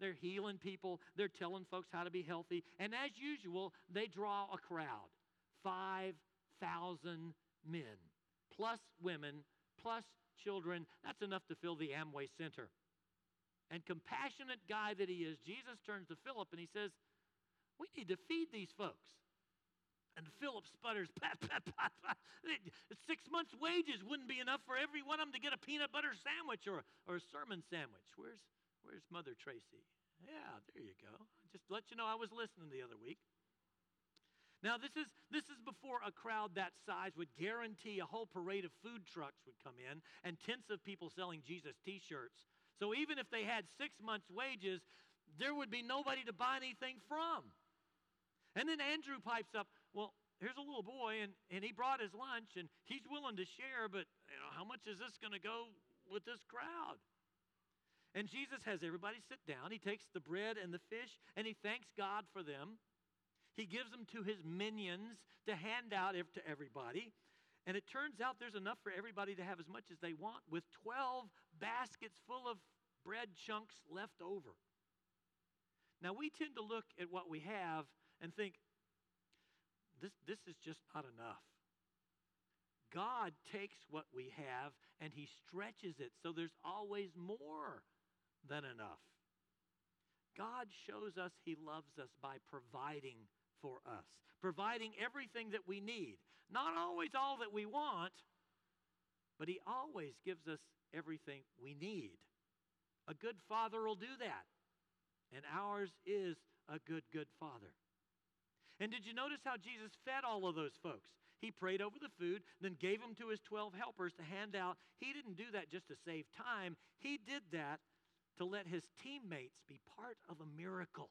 they're healing people, they're telling folks how to be healthy. And as usual, they draw a crowd 5,000 men, plus women, plus children. That's enough to fill the Amway Center. And compassionate guy that he is, Jesus turns to Philip and he says, We need to feed these folks. And Philip sputters, pat, pat, pat, pat. Six months' wages wouldn't be enough for every one of them to get a peanut butter sandwich or, or a sermon sandwich. Where's, where's Mother Tracy? Yeah, there you go. Just let you know I was listening the other week. Now, this is, this is before a crowd that size would guarantee a whole parade of food trucks would come in and tens of people selling Jesus t shirts. So even if they had six months' wages, there would be nobody to buy anything from. And then Andrew pipes up, Well, here's a little boy, and, and he brought his lunch, and he's willing to share, but you know, how much is this going to go with this crowd? And Jesus has everybody sit down. He takes the bread and the fish, and he thanks God for them. He gives them to his minions to hand out to everybody. And it turns out there's enough for everybody to have as much as they want, with 12 baskets full of bread chunks left over. Now, we tend to look at what we have and think, this, this is just not enough. God takes what we have and He stretches it so there's always more than enough. God shows us He loves us by providing for us, providing everything that we need. Not always all that we want, but He always gives us everything we need. A good father will do that, and ours is a good, good father. And did you notice how Jesus fed all of those folks? He prayed over the food, then gave them to his 12 helpers to hand out. He didn't do that just to save time, he did that to let his teammates be part of a miracle.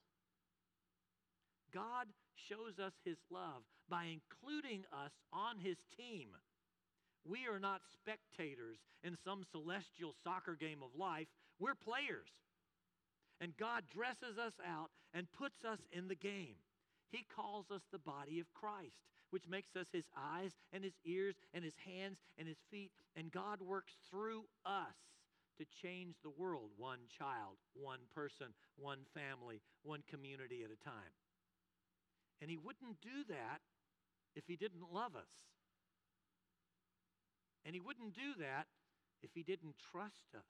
God shows us his love by including us on his team. We are not spectators in some celestial soccer game of life, we're players. And God dresses us out and puts us in the game. He calls us the body of Christ, which makes us his eyes and his ears and his hands and his feet. And God works through us to change the world one child, one person, one family, one community at a time. And he wouldn't do that if he didn't love us. And he wouldn't do that if he didn't trust us.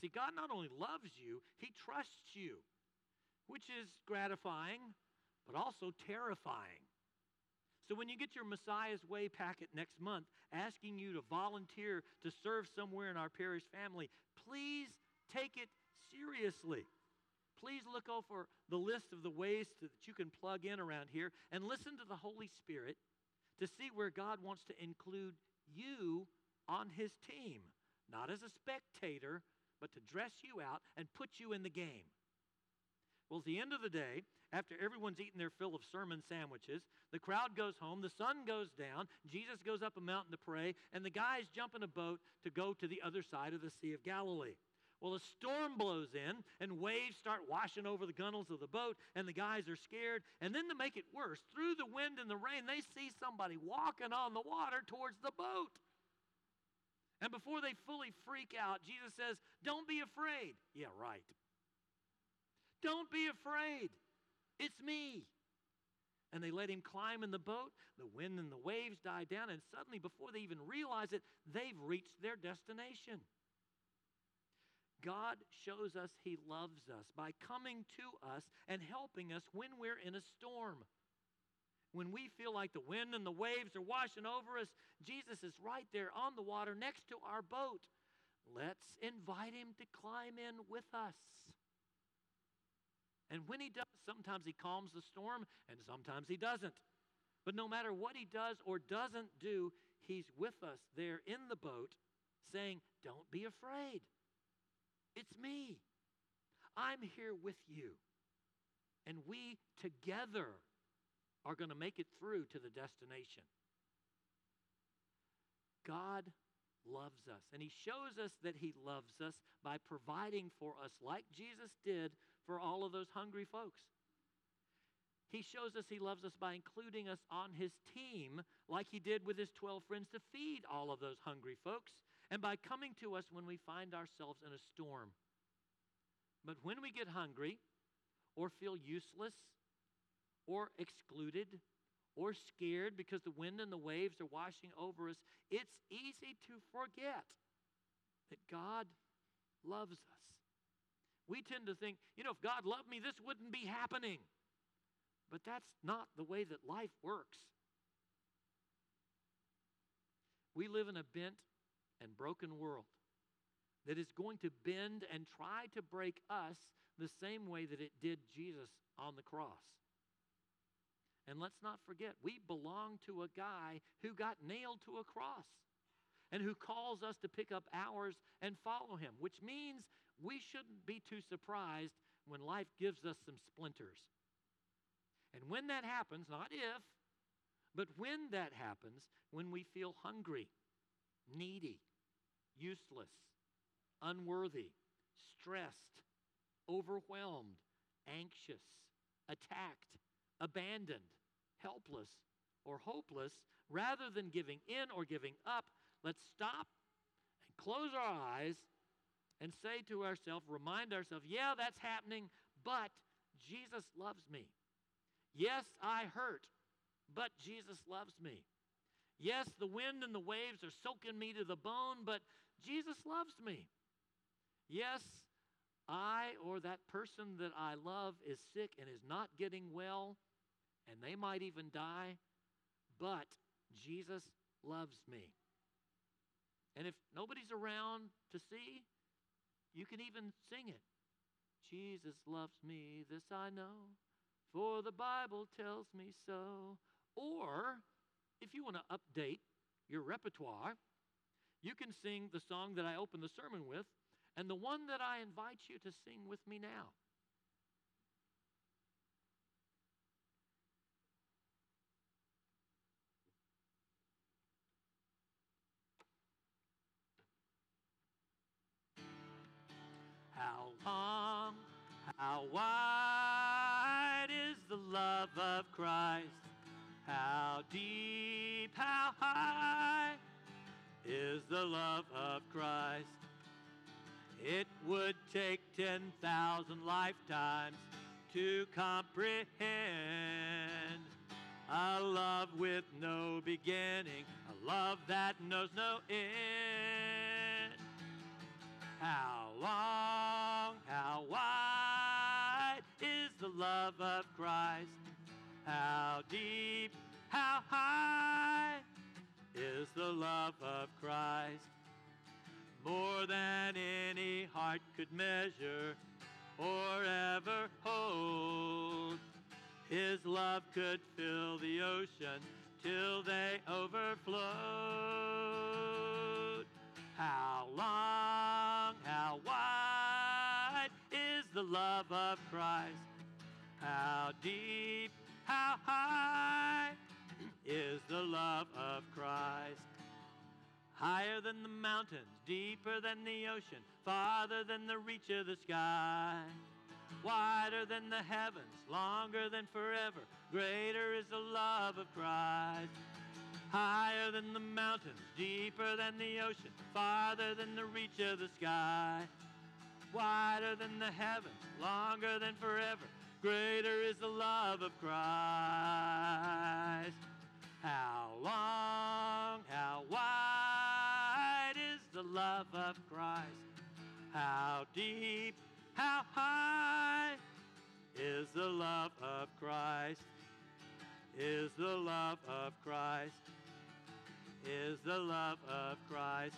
See, God not only loves you, he trusts you, which is gratifying, but also terrifying. So when you get your Messiah's Way packet next month asking you to volunteer to serve somewhere in our parish family, please take it seriously. Please look over the list of the ways to, that you can plug in around here and listen to the Holy Spirit to see where God wants to include you on his team, not as a spectator, but to dress you out and put you in the game. Well, at the end of the day, after everyone's eaten their fill of sermon sandwiches, the crowd goes home, the sun goes down, Jesus goes up a mountain to pray, and the guys jump in a boat to go to the other side of the Sea of Galilee. Well, a storm blows in, and waves start washing over the gunnels of the boat, and the guys are scared. And then, to make it worse, through the wind and the rain, they see somebody walking on the water towards the boat. And before they fully freak out, Jesus says, Don't be afraid. Yeah, right. Don't be afraid. It's me. And they let him climb in the boat. The wind and the waves die down, and suddenly, before they even realize it, they've reached their destination. God shows us He loves us by coming to us and helping us when we're in a storm. When we feel like the wind and the waves are washing over us, Jesus is right there on the water next to our boat. Let's invite Him to climb in with us. And when he does, sometimes he calms the storm and sometimes he doesn't. But no matter what he does or doesn't do, he's with us there in the boat saying, Don't be afraid. It's me. I'm here with you. And we together are going to make it through to the destination. God loves us. And he shows us that he loves us by providing for us, like Jesus did for all of those hungry folks. He shows us he loves us by including us on his team, like he did with his 12 friends to feed all of those hungry folks, and by coming to us when we find ourselves in a storm. But when we get hungry or feel useless or excluded or scared because the wind and the waves are washing over us, it's easy to forget that God loves us. We tend to think, you know, if God loved me, this wouldn't be happening. But that's not the way that life works. We live in a bent and broken world that is going to bend and try to break us the same way that it did Jesus on the cross. And let's not forget, we belong to a guy who got nailed to a cross and who calls us to pick up ours and follow him, which means we shouldn't be too surprised when life gives us some splinters. And when that happens, not if, but when that happens, when we feel hungry, needy, useless, unworthy, stressed, overwhelmed, anxious, attacked, abandoned, helpless, or hopeless, rather than giving in or giving up, let's stop and close our eyes and say to ourselves, remind ourselves, yeah, that's happening, but Jesus loves me. Yes, I hurt, but Jesus loves me. Yes, the wind and the waves are soaking me to the bone, but Jesus loves me. Yes, I or that person that I love is sick and is not getting well, and they might even die, but Jesus loves me. And if nobody's around to see, you can even sing it. Jesus loves me, this I know, for the Bible tells me so. Or, if you want to update your repertoire, you can sing the song that I opened the sermon with and the one that I invite you to sing with me now. Love of Christ? How deep, how high is the love of Christ? It would take 10,000 lifetimes to comprehend a love with no beginning, a love that knows no end. How long, how wide love of Christ? How deep, how high is the love of Christ? more than any heart could measure or ever hold. His love could fill the ocean till they overflowed. How long, how wide is the love of Christ? How deep, how high is the love of Christ? Higher than the mountains, deeper than the ocean, farther than the reach of the sky. Wider than the heavens, longer than forever, greater is the love of Christ. Higher than the mountains, deeper than the ocean, farther than the reach of the sky. Wider than the heavens, longer than forever, greater is the love of Christ. How long, how wide is the love of Christ. How deep, how high is the love of Christ? Is the love of Christ? Is the love of Christ?